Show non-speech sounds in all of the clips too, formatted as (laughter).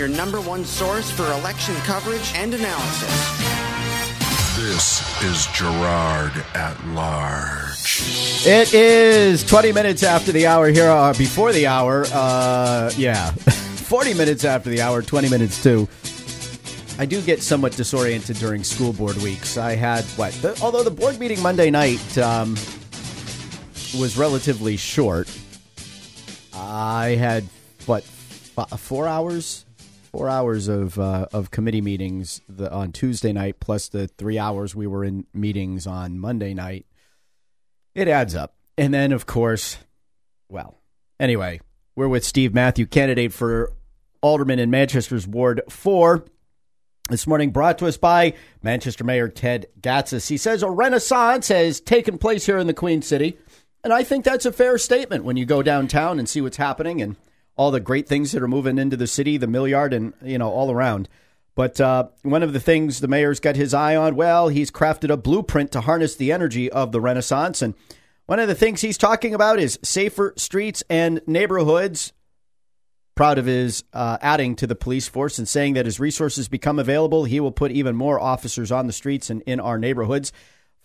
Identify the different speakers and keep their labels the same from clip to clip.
Speaker 1: your number one source for election coverage and analysis.
Speaker 2: This is Girard at Large.
Speaker 3: It is 20 minutes after the hour here, uh, before the hour. Uh, yeah, (laughs) 40 minutes after the hour, 20 minutes too. I do get somewhat disoriented during school board weeks. I had what? The, although the board meeting Monday night um, was relatively short, I had what four hours, four hours of uh, of committee meetings the, on Tuesday night, plus the three hours we were in meetings on Monday night. It adds up, and then of course, well, anyway, we're with Steve Mathieu, candidate for alderman in Manchester's Ward Four. This morning, brought to us by Manchester Mayor Ted Gatsas. He says a renaissance has taken place here in the Queen City. And I think that's a fair statement when you go downtown and see what's happening and all the great things that are moving into the city, the Millyard, and, you know, all around. But uh, one of the things the mayor's got his eye on, well, he's crafted a blueprint to harness the energy of the Renaissance. And one of the things he's talking about is safer streets and neighborhoods proud of his uh, adding to the police force and saying that as resources become available, he will put even more officers on the streets and in our neighborhoods.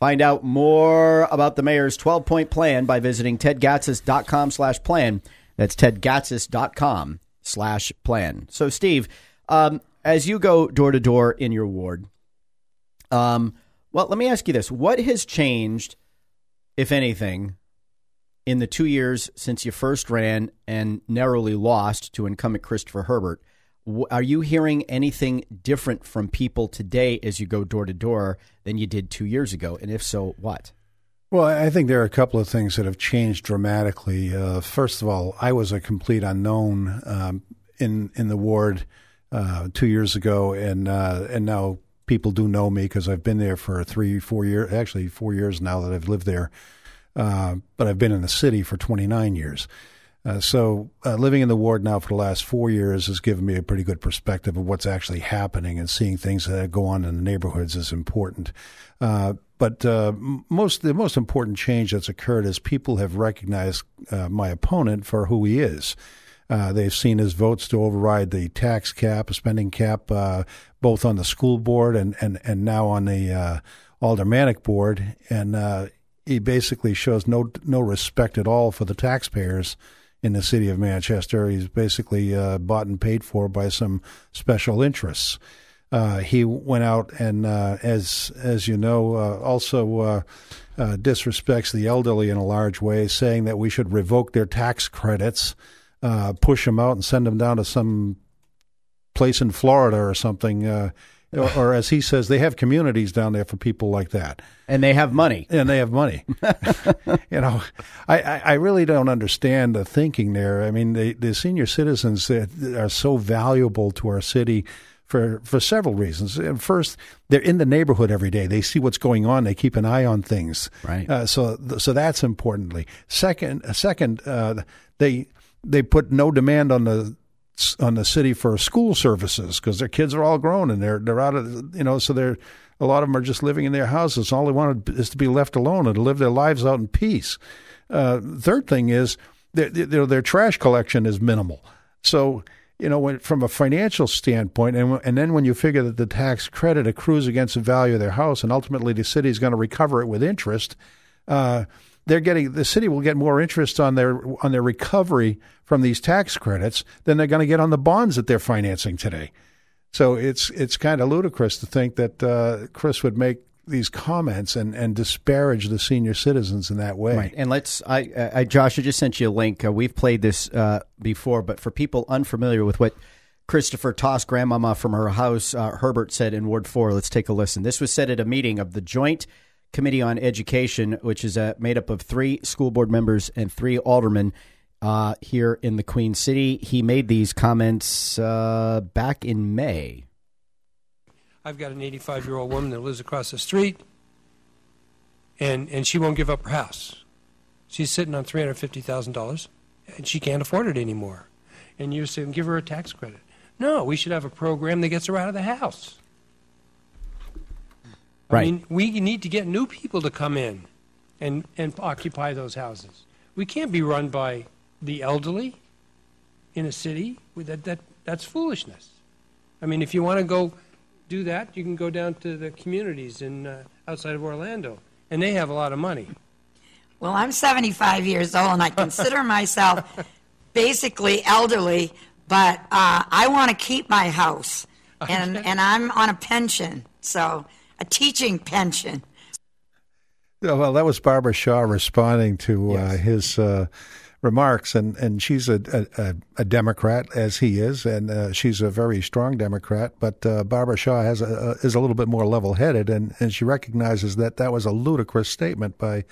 Speaker 3: Find out more about the mayor's 12 point plan by visiting tedgatsas.com slash plan. That's tedgatsas.com slash plan. So, Steve, um, as you go door to door in your ward, um, well, let me ask you this. What has changed, if anything, in the two years since you first ran and narrowly lost to incumbent Christopher Herbert, are you hearing anything different from people today as you go door to door than you did two years ago? And if so, what?
Speaker 4: Well, I think there are a couple of things that have changed dramatically. Uh, first of all, I was a complete unknown um, in in the ward uh, two years ago, and uh, and now people do know me because I've been there for three, four years. Actually, four years now that I've lived there. Uh, but I've been in the city for 29 years. Uh, so uh, living in the ward now for the last four years has given me a pretty good perspective of what's actually happening and seeing things that go on in the neighborhoods is important. Uh, but uh, most the most important change that's occurred is people have recognized uh, my opponent for who he is. they've seen his votes to override the tax cap, spending cap, both on the school board and, and, and now on the aldermanic board, and he basically shows no no respect at all for the taxpayers in the city of Manchester. He's basically uh, bought and paid for by some special interests. Uh, he went out and, uh, as as you know, uh, also uh, uh, disrespects the elderly in a large way, saying that we should revoke their tax credits, push them out, and send them down to some place in Florida or something or, or, as he says, they have communities down there for people like that,
Speaker 3: and they have money,
Speaker 4: and they have money. (laughs) you know, I, I really don't understand the thinking there. I mean, the the senior citizens are so valuable to our city for for several reasons. First, they're in the neighborhood every day. They see what's going on. They keep an eye on things.
Speaker 3: Right. Uh,
Speaker 4: so so that's importantly. Second, second, uh, they they put no demand on the on the city for school services because their kids are all grown and they're they're out of you know so they're a lot of them are just living in their houses. All they want is to be left alone and to live their lives out in peace. Uh, third thing is their, their, their trash collection is minimal. So you know, when, from a financial standpoint, and and then when you figure that the tax credit accrues against the value of their house, and ultimately the city is going to recover it with interest. Uh, they're getting the city will get more interest on their on their recovery from these tax credits than they're going to get on the bonds that they're financing today. So it's it's kind of ludicrous to think that uh, Chris would make these comments and, and disparage the senior citizens in that way.
Speaker 3: Right. And let's, I, I Josh, I just sent you a link. Uh, we've played this uh, before, but for people unfamiliar with what Christopher tossed grandmama from her house, uh, Herbert said in Ward 4, let's take a listen. This was said at a meeting of the Joint Committee on Education, which is uh, made up of three school board members and three aldermen uh, here in the Queen City. He made these comments uh, back in May.
Speaker 5: I've got an 85 year old woman that lives across the street, and, and she won't give up her house. She's sitting on $350,000, and she can't afford it anymore. And you're saying, give her a tax credit. No, we should have a program that gets her out of the house.
Speaker 3: Right.
Speaker 5: I mean, we need to get new people to come in and, and occupy those houses. We can't be run by the elderly in a city. That, that, that's foolishness. I mean, if you want to go do that, you can go down to the communities in uh, outside of Orlando, and they have a lot of money.
Speaker 6: Well, I'm 75 years old and I consider (laughs) myself basically elderly, but uh, I want to keep my house. (laughs) And, and I'm on a pension, so a teaching pension.
Speaker 4: Yeah, Well, that was Barbara Shaw responding to uh,
Speaker 3: Yes.
Speaker 4: his uh, remarks, and, and she's a, a, a Democrat as he is, and uh, she's a very strong Democrat. But uh, Barbara Shaw has a, is a little bit more level headed, and, and she recognizes that that was a ludicrous statement by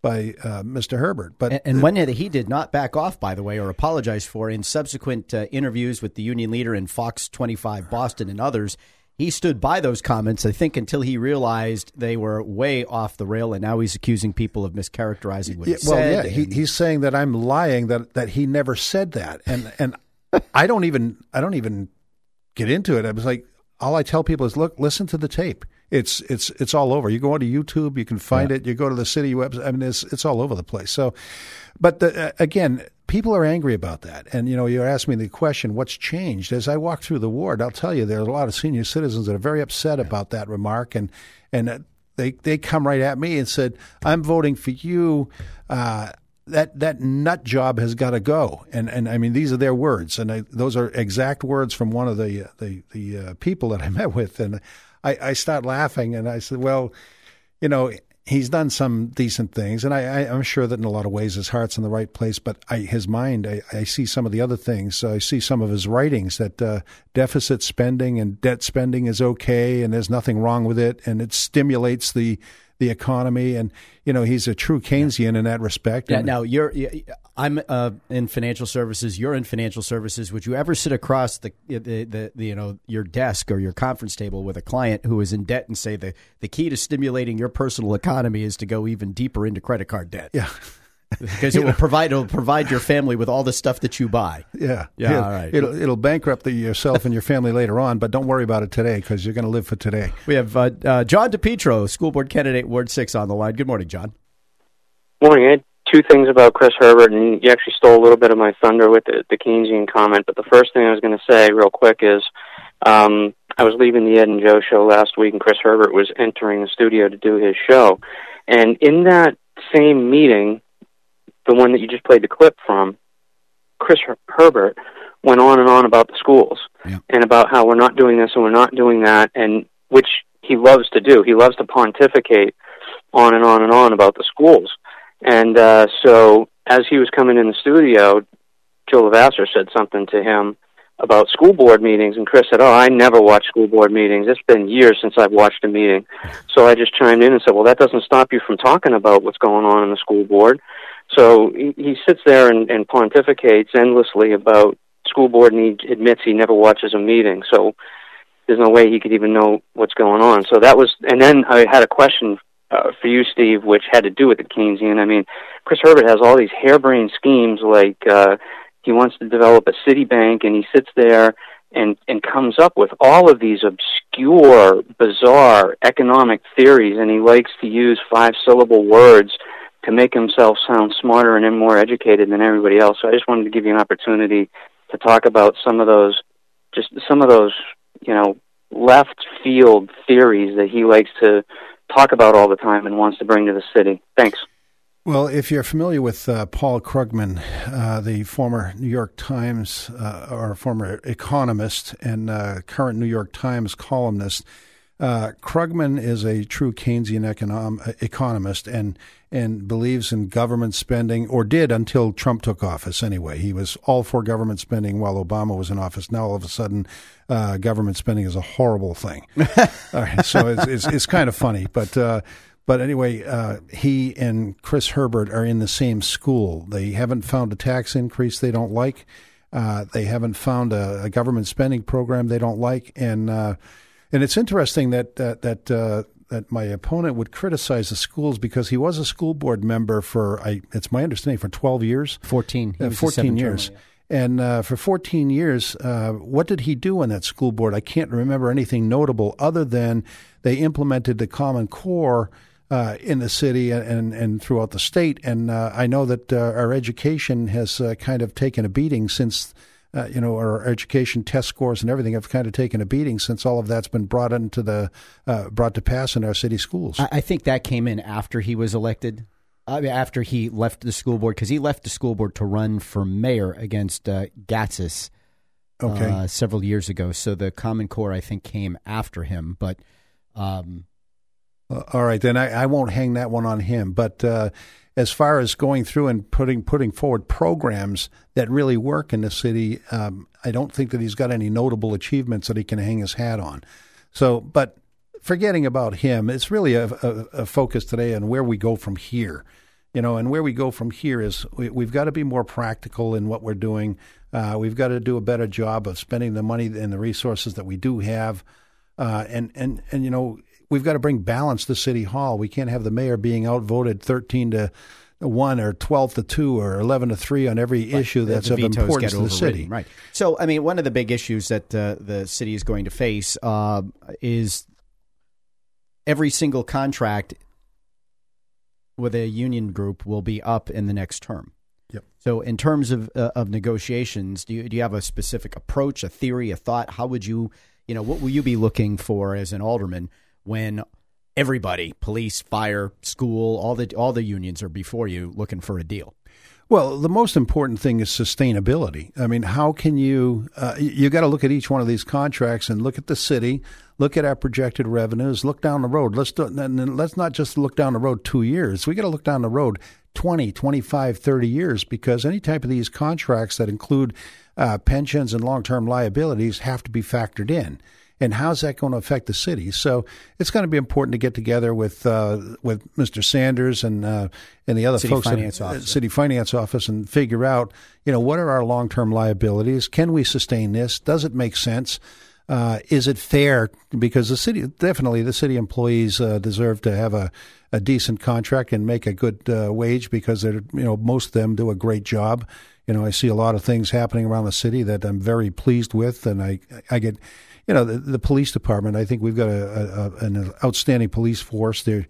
Speaker 4: by uh, Mr. Herbert. But
Speaker 3: And, and when he did not back off, by the way, or apologize for in subsequent uh, interviews with the union leader in Fox 25 Boston and others, he stood by those comments, I think, until he realized they were way off the rail, and now he's accusing people of mischaracterizing what
Speaker 4: Yeah,
Speaker 3: he
Speaker 4: well,
Speaker 3: said.
Speaker 4: yeah, he, he's saying that I'm lying that that he never said that, and and I don't even I don't even get into it. I was like, all I tell people is, look, listen to the tape. It's it's it's all over. You go onto YouTube, you can find it. You go to the city website. I mean, it's it's all over the place. So, but the, uh, again, people are angry about that. And you know, you asked me the question, what's changed? As I walk through the ward, I'll tell you, there are a lot of senior citizens that are very upset about that remark, and and uh, they they come right at me and said, "I'm voting for you." Uh, that that nut job has got to go, and and I mean these are their words, and I, those are exact words from one of the the the uh, people that I (laughs) met with, and I, I start laughing, and I said, well, you know, he's done some decent things, and I, I'm sure that in a lot of ways his heart's in the right place. But I, his mind, I, I see some of the other things. I see some of his writings that uh, deficit spending and debt spending is okay, and there's nothing wrong with it, and it stimulates the the economy. And you know, he's a true Keynesian in that respect.
Speaker 3: Yeah,
Speaker 4: And-
Speaker 3: now you're. I'm uh, in financial services. You're in financial services. Would you ever sit across the, the, the, the you know your desk or your conference table with a client who is in debt and say the the key to stimulating your personal economy is to go even deeper into credit card debt?
Speaker 4: yeah.
Speaker 3: Because it (laughs) will provide it will provide your family with all the stuff that you buy.
Speaker 4: Yeah,
Speaker 3: Yeah,
Speaker 4: It'll,
Speaker 3: all right.
Speaker 4: It'll it'll bankrupt the, yourself and your family later on, but don't worry about it today because you're going to live for today.
Speaker 3: We have uh, uh, John DePietro, school board candidate, Ward Six, on the line. Good morning, John.
Speaker 7: Morning. I had two things about Chris Herbert, and you actually stole a little bit of my thunder with the, the Keynesian comment. But the first thing I was going to say, real quick, is um, I was leaving the Ed and Joe show last week, and Chris Herbert was entering the studio to do his show. And in that same meeting, the one that you just played the clip from, Chris Her- Herbert went on and on about the schools
Speaker 3: Yeah.
Speaker 7: and about how we're not doing this and we're not doing that, and which he loves to do. He loves to pontificate on and on and on about the schools. And uh, so, as he was coming in the studio, Joe Levasseur said something to him about school board meetings, and Chris said, "Oh, I never watch school board meetings. It's been years since I've watched a meeting." So I just chimed in and said, "Well, that doesn't stop you from talking about what's going on in the school board." So he, he sits there and, and pontificates endlessly about school board, and he admits he never watches a meeting. So there's no way he could even know what's going on. So that was, and then I had a question uh, for you, Steve, which had to do with the Keynesian. I mean, Chris Herbert has all these harebrained schemes, like uh, he wants to develop a city bank, and he sits there and and comes up with all of these obscure, bizarre economic theories, and he likes to use five syllable words to make himself sound smarter and more educated than everybody else. So I just wanted to give you an opportunity to talk about some of those, just some of those, you know, left field theories that he likes to talk about all the time and wants to bring to the city. Thanks.
Speaker 4: Well, if you're familiar with uh, Paul Krugman, uh, the former New York Times uh, or former economist and uh, current New York Times columnist, uh, Krugman is a true Keynesian econom- economist and and believes in government spending, or did until Trump took office. Anyway, he was all for government spending while Obama was in office. Now all of a sudden, uh, government spending is a horrible thing. (laughs) right, so it's, it's it's kind of funny, but. Uh, but anyway, uh, he and Chris Herbert are in the same school. They haven't found a tax increase they don't like. Uh, they haven't found a, a government spending program they don't like, and uh, and it's interesting that that that uh, that my opponent would criticize the schools because he was a school board member for I, it's my understanding for twelve years,
Speaker 3: Fourteen. He
Speaker 4: uh,
Speaker 3: was
Speaker 4: 14
Speaker 3: seven-termer,
Speaker 4: years.
Speaker 3: yeah.
Speaker 4: And uh, for 14 years, uh, what did he do on that school board? I can't remember anything notable other than they implemented the Common Core uh, in the city and, and throughout the state. And uh, I know that uh, our education has uh, kind of taken a beating since uh, you know, our education test scores and everything have kind of taken a beating since all of that's been brought into the uh, brought to pass in our city schools.
Speaker 3: I, I think that came in after he was elected. I mean, after he left the school board, because he left the school board to run for mayor against uh, Gatsas
Speaker 4: Okay.
Speaker 3: uh, several years ago. So the Common Core, I think, came after him. But um,
Speaker 4: Uh, all right, then I, I won't hang that one on him. But uh, as far as going through and putting putting forward programs that really work in the city, um, I don't think that he's got any notable achievements that he can hang his hat on. So, but forgetting about him, it's really a, a, a focus today on where we go from here. You know, and where we go from here is we, we've got to be more practical in what we're doing. Uh, we've got to do a better job of spending the money and the resources that we do have. Uh, and, and, and, you know, we've got to bring balance to City Hall. We can't have the mayor being outvoted 13 to 1 or 12 to 2 or 11 to 3 on every issue that's
Speaker 3: the
Speaker 4: of importance to the city.
Speaker 3: Right. So, I mean, one of the big issues that uh, the city is going to face uh, is every single contract with a union group will be up in the next term.
Speaker 4: Yep.
Speaker 3: So, in terms of uh, of negotiations, do you do you have a specific approach, a theory, a thought? How would you, you know, what will you be looking for as an alderman when everybody, police, fire, school, all the all the unions are before you looking for a deal?
Speaker 4: Well, the most important thing is sustainability. I mean, how can you? Uh, you got to look at each one of these contracts and look at the city, look at our projected revenues, look down the road. Let's do, and let's not just look down the road two years. We got to look down the road 20, 25, 30 years because any type of these contracts that include uh, pensions and long term liabilities have to be factored in and how's that going to affect the city? So it's going to be important to get together with uh, with Mr. Sanders and uh, and the other
Speaker 3: City
Speaker 4: folks
Speaker 3: Finance
Speaker 4: at
Speaker 3: Officer.
Speaker 4: City Finance Office and figure out you know what are our long term liabilities? Can we sustain this? Does it make sense? Uh, is it fair? Because the city, definitely, the city employees uh, deserve to have a, a decent contract and make a good uh, wage because they're, you know, most of them do a great job. You know, I see a lot of things happening around the city that I'm very pleased with, and I, I get, you know, the, the police department. I think we've got a, a, an outstanding police force. They're,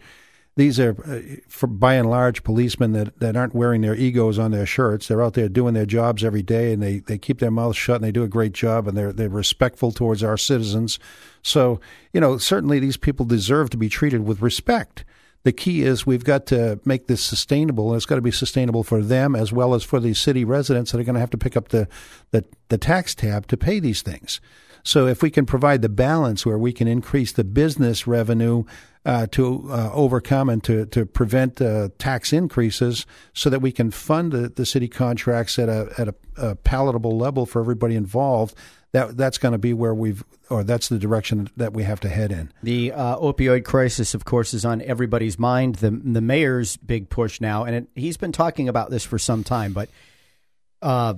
Speaker 4: these are, uh, for by and large, policemen that, that aren't wearing their egos on their shirts. They're out there doing their jobs every day, and they, they keep their mouths shut and they do a great job, and they're they're respectful towards our citizens. So, you know, certainly these people deserve to be treated with respect. The key is we've got to make this sustainable, and it's got to be sustainable for them as well as for the city residents that are going to have to pick up the, the, the tax tab to pay these things. So if we can provide the balance where we can increase the business revenue uh, to uh, overcome and to, to prevent uh, tax increases so that we can fund the, the city contracts at a, at a, a palatable level for everybody involved, that that's going to be where we've, or that's the direction that we have to head in.
Speaker 3: The uh, opioid crisis, of course, is on everybody's mind. The the mayor's big push now, and it, he's been talking about this for some time, but uh,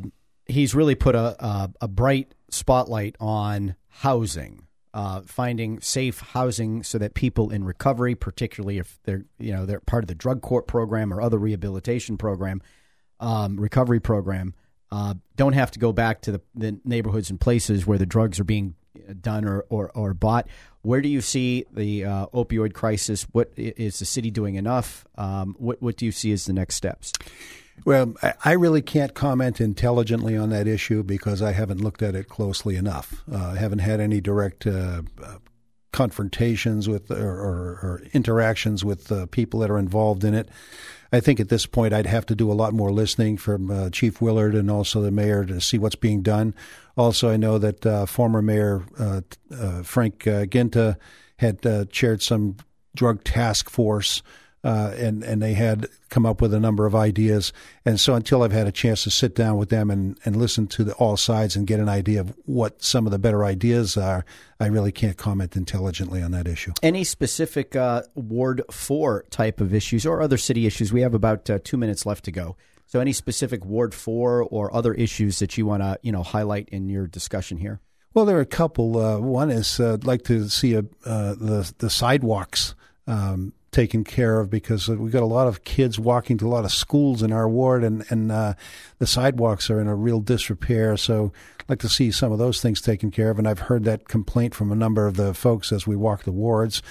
Speaker 3: he's really put a, a a bright spotlight on housing, uh, finding safe housing so that people in recovery, particularly if they're you know they're part of the drug court program or other rehabilitation program, um, recovery program, uh, don't have to go back to the, the neighborhoods and places where the drugs are being done or, or, or bought. Where do you see the uh, opioid crisis? What is the city doing enough? Um, what what do you see as the next steps?
Speaker 4: Well, I- really can't comment intelligently on that issue because I haven't looked at it closely enough. Uh, I haven't had any direct uh, uh, confrontations with or, or, or interactions with uh, people that are involved in it. I think at this point I'd have to do a lot more listening from uh, Chief Willard and also the mayor to see what's being done. Also, I know that uh, former Mayor Frank Guinta had chaired some drug task force uh, and and they had come up with a number of ideas. And so until I've had a chance to sit down with them and, and listen to the, all sides and get an idea of what some of the better ideas are, I really can't comment intelligently on that issue.
Speaker 3: Any specific uh, Ward Four type of issues or other city issues? We have about uh, two minutes left to go. So, any specific Ward Four or other issues that you want to you know highlight in your discussion here?
Speaker 4: Well, there are a couple. Uh, one is uh, I'd like to see a, uh, the the sidewalks um, taken care of because we've got a lot of kids walking to a lot of schools in our ward, and and uh, the sidewalks are in a real disrepair. So I'd like to see some of those things taken care of. And I've heard that complaint from a number of the folks as we walk the wards.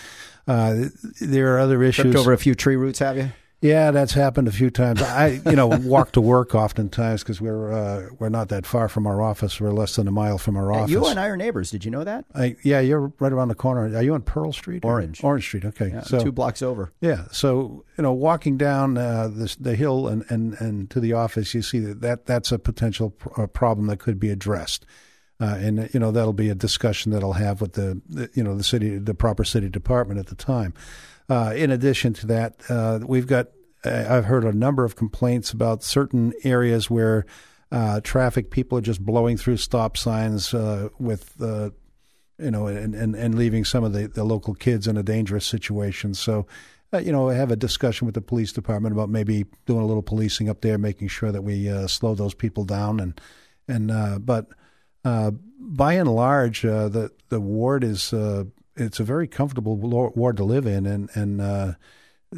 Speaker 4: Uh, there are other issues.
Speaker 3: Tripped over a few tree roots, have you?
Speaker 4: Yeah, that's happened a few times. I, you know, (laughs) walk to work oftentimes because we're uh, we're not that far from our office. We're less than a mile from our office.
Speaker 3: You and I are neighbors. Did you know that?
Speaker 4: I, yeah, you're right around the corner. Are you on Pearl Street? or-
Speaker 3: Orange.
Speaker 4: Orange Street. Okay.
Speaker 3: Yeah,
Speaker 4: so
Speaker 3: two blocks over.
Speaker 4: yeah, so you know, walking down uh, this, the hill and, and, and to the office, you see that, that that's a potential pr- problem that could be addressed, uh, and uh, you know that'll be a discussion that I'll have with the, the you know the city the proper city department at the time. Uh, in addition to that, uh, we've got I've heard a number of complaints about certain areas where uh, traffic people are just blowing through stop signs uh, with you know, and, and, and leaving some of the, the local kids in a dangerous situation. So, uh, you know, I have a discussion with the police department about maybe doing a little policing up there, making sure that we uh, slow those people down. And and uh, but by and large, the the ward is it's a very comfortable ward to live in, and and uh,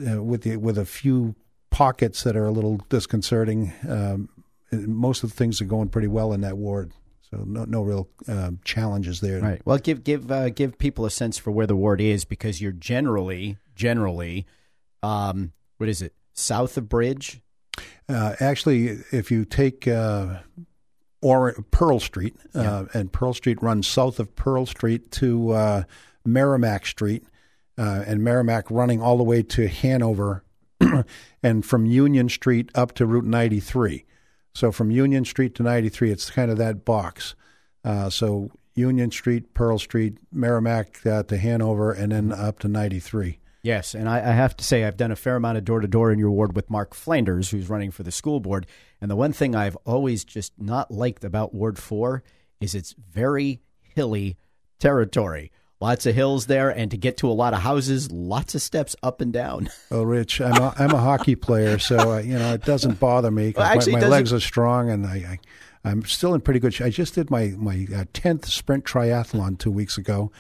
Speaker 4: uh, with the, with a few pockets that are a little disconcerting. Um, most of the things are going pretty well in that ward. So no, no real um, challenges there.
Speaker 3: Right. Well, give give uh, give people a sense for where the ward is because you're generally generally, um, what is it? South of Bridge.
Speaker 4: Uh, actually, if you take uh, or Pearl Street, uh, and Pearl Street runs south of Pearl Street to uh, Merrimack Street, uh, and Merrimack running all the way to Hanover, (clears throat) and from Union Street up to Route 93. So from Union Street to 93, it's kind of that box. Uh, so Union Street, Pearl Street, Merrimack uh, to Hanover, and then up to 93.
Speaker 3: Yes, and I, I have to say I've done a fair amount of door to door in your ward with Mark Flanders, who's running for the school board. And the one thing I've always just not liked about Ward Four is it's very hilly territory. Lots of hills there, and to get to a lot of houses, lots of steps up and down.
Speaker 4: Well, (laughs) Rich, I'm a, I'm a hockey player, so uh, you know it doesn't bother me
Speaker 3: Well, actually,
Speaker 4: my, my legs are strong, and I, I I'm still in pretty good shape. I just did my my uh, tenth sprint triathlon two weeks ago,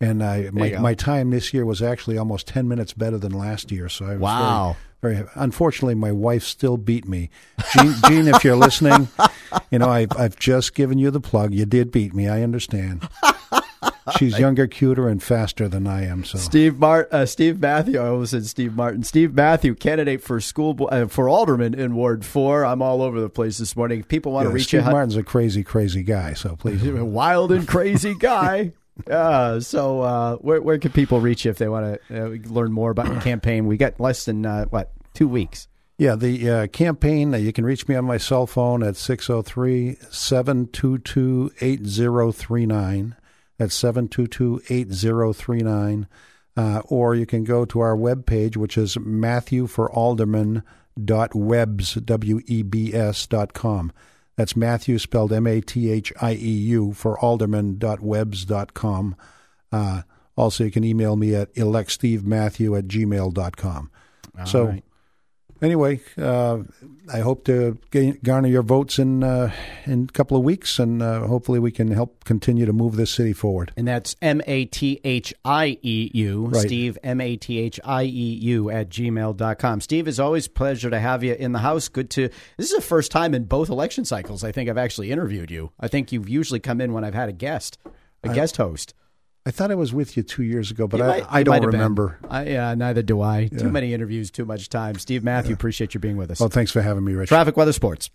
Speaker 4: and I my my time this year was actually almost ten minutes better than last year. So I was
Speaker 3: Wow.
Speaker 4: Very, very unfortunately, my wife still beat me. Jean, Jean, if you're listening, you know I've I've just given you the plug. You did beat me. I understand. (laughs) She's (laughs) younger, cuter, and faster than I am. So
Speaker 3: Steve Mart, uh, Steve Mathieu. I almost said Steve Martin. Steve Mathieu, candidate for school uh, for alderman in Ward Four. I'm all over the place this morning. If people want
Speaker 4: Yeah,
Speaker 3: to reach
Speaker 4: Steve
Speaker 3: you,
Speaker 4: Martin's a crazy, crazy guy. So please.
Speaker 3: a (laughs) wild and crazy guy. (laughs) Uh, so uh, where where can people reach you if they want to uh, learn more about the campaign? We got less than uh, what two weeks.
Speaker 4: Yeah, the uh, campaign, uh, you can reach me on my cell phone at 603 722 8039. That's 722 8039. Uh, Or you can go to our webpage, which is mathieuforalderman.webs, W-E-B-S dot com. That's Mathieu spelled M-A-T-H-I-E-U for alderman.webs dot com. Uh, also, you can email me at electstevemathieu at gmail dot com. so,
Speaker 3: right.
Speaker 4: Anyway, uh, I hope to gain, garner your votes in uh, in a couple of weeks, and uh, hopefully we can help continue to move this city forward.
Speaker 3: And that's M A T H I E U,
Speaker 4: Right.
Speaker 3: Steve, M A T H I E U at gmail.com. Steve, it's always a pleasure to have you in the house. Good to, this is the first time in both election cycles I think I've actually interviewed you. I think you've usually come in when I've had a guest, a guest host.
Speaker 4: I thought I was with you two years ago, but
Speaker 3: You
Speaker 4: I,
Speaker 3: might-
Speaker 4: I don't
Speaker 3: might have been.
Speaker 4: remember.
Speaker 3: I, yeah, neither do I. Too many interviews, too much time. Steve Mathieu, appreciate you being with us.
Speaker 4: Well, thanks for having me, Rich.
Speaker 3: Traffic, weather, sports.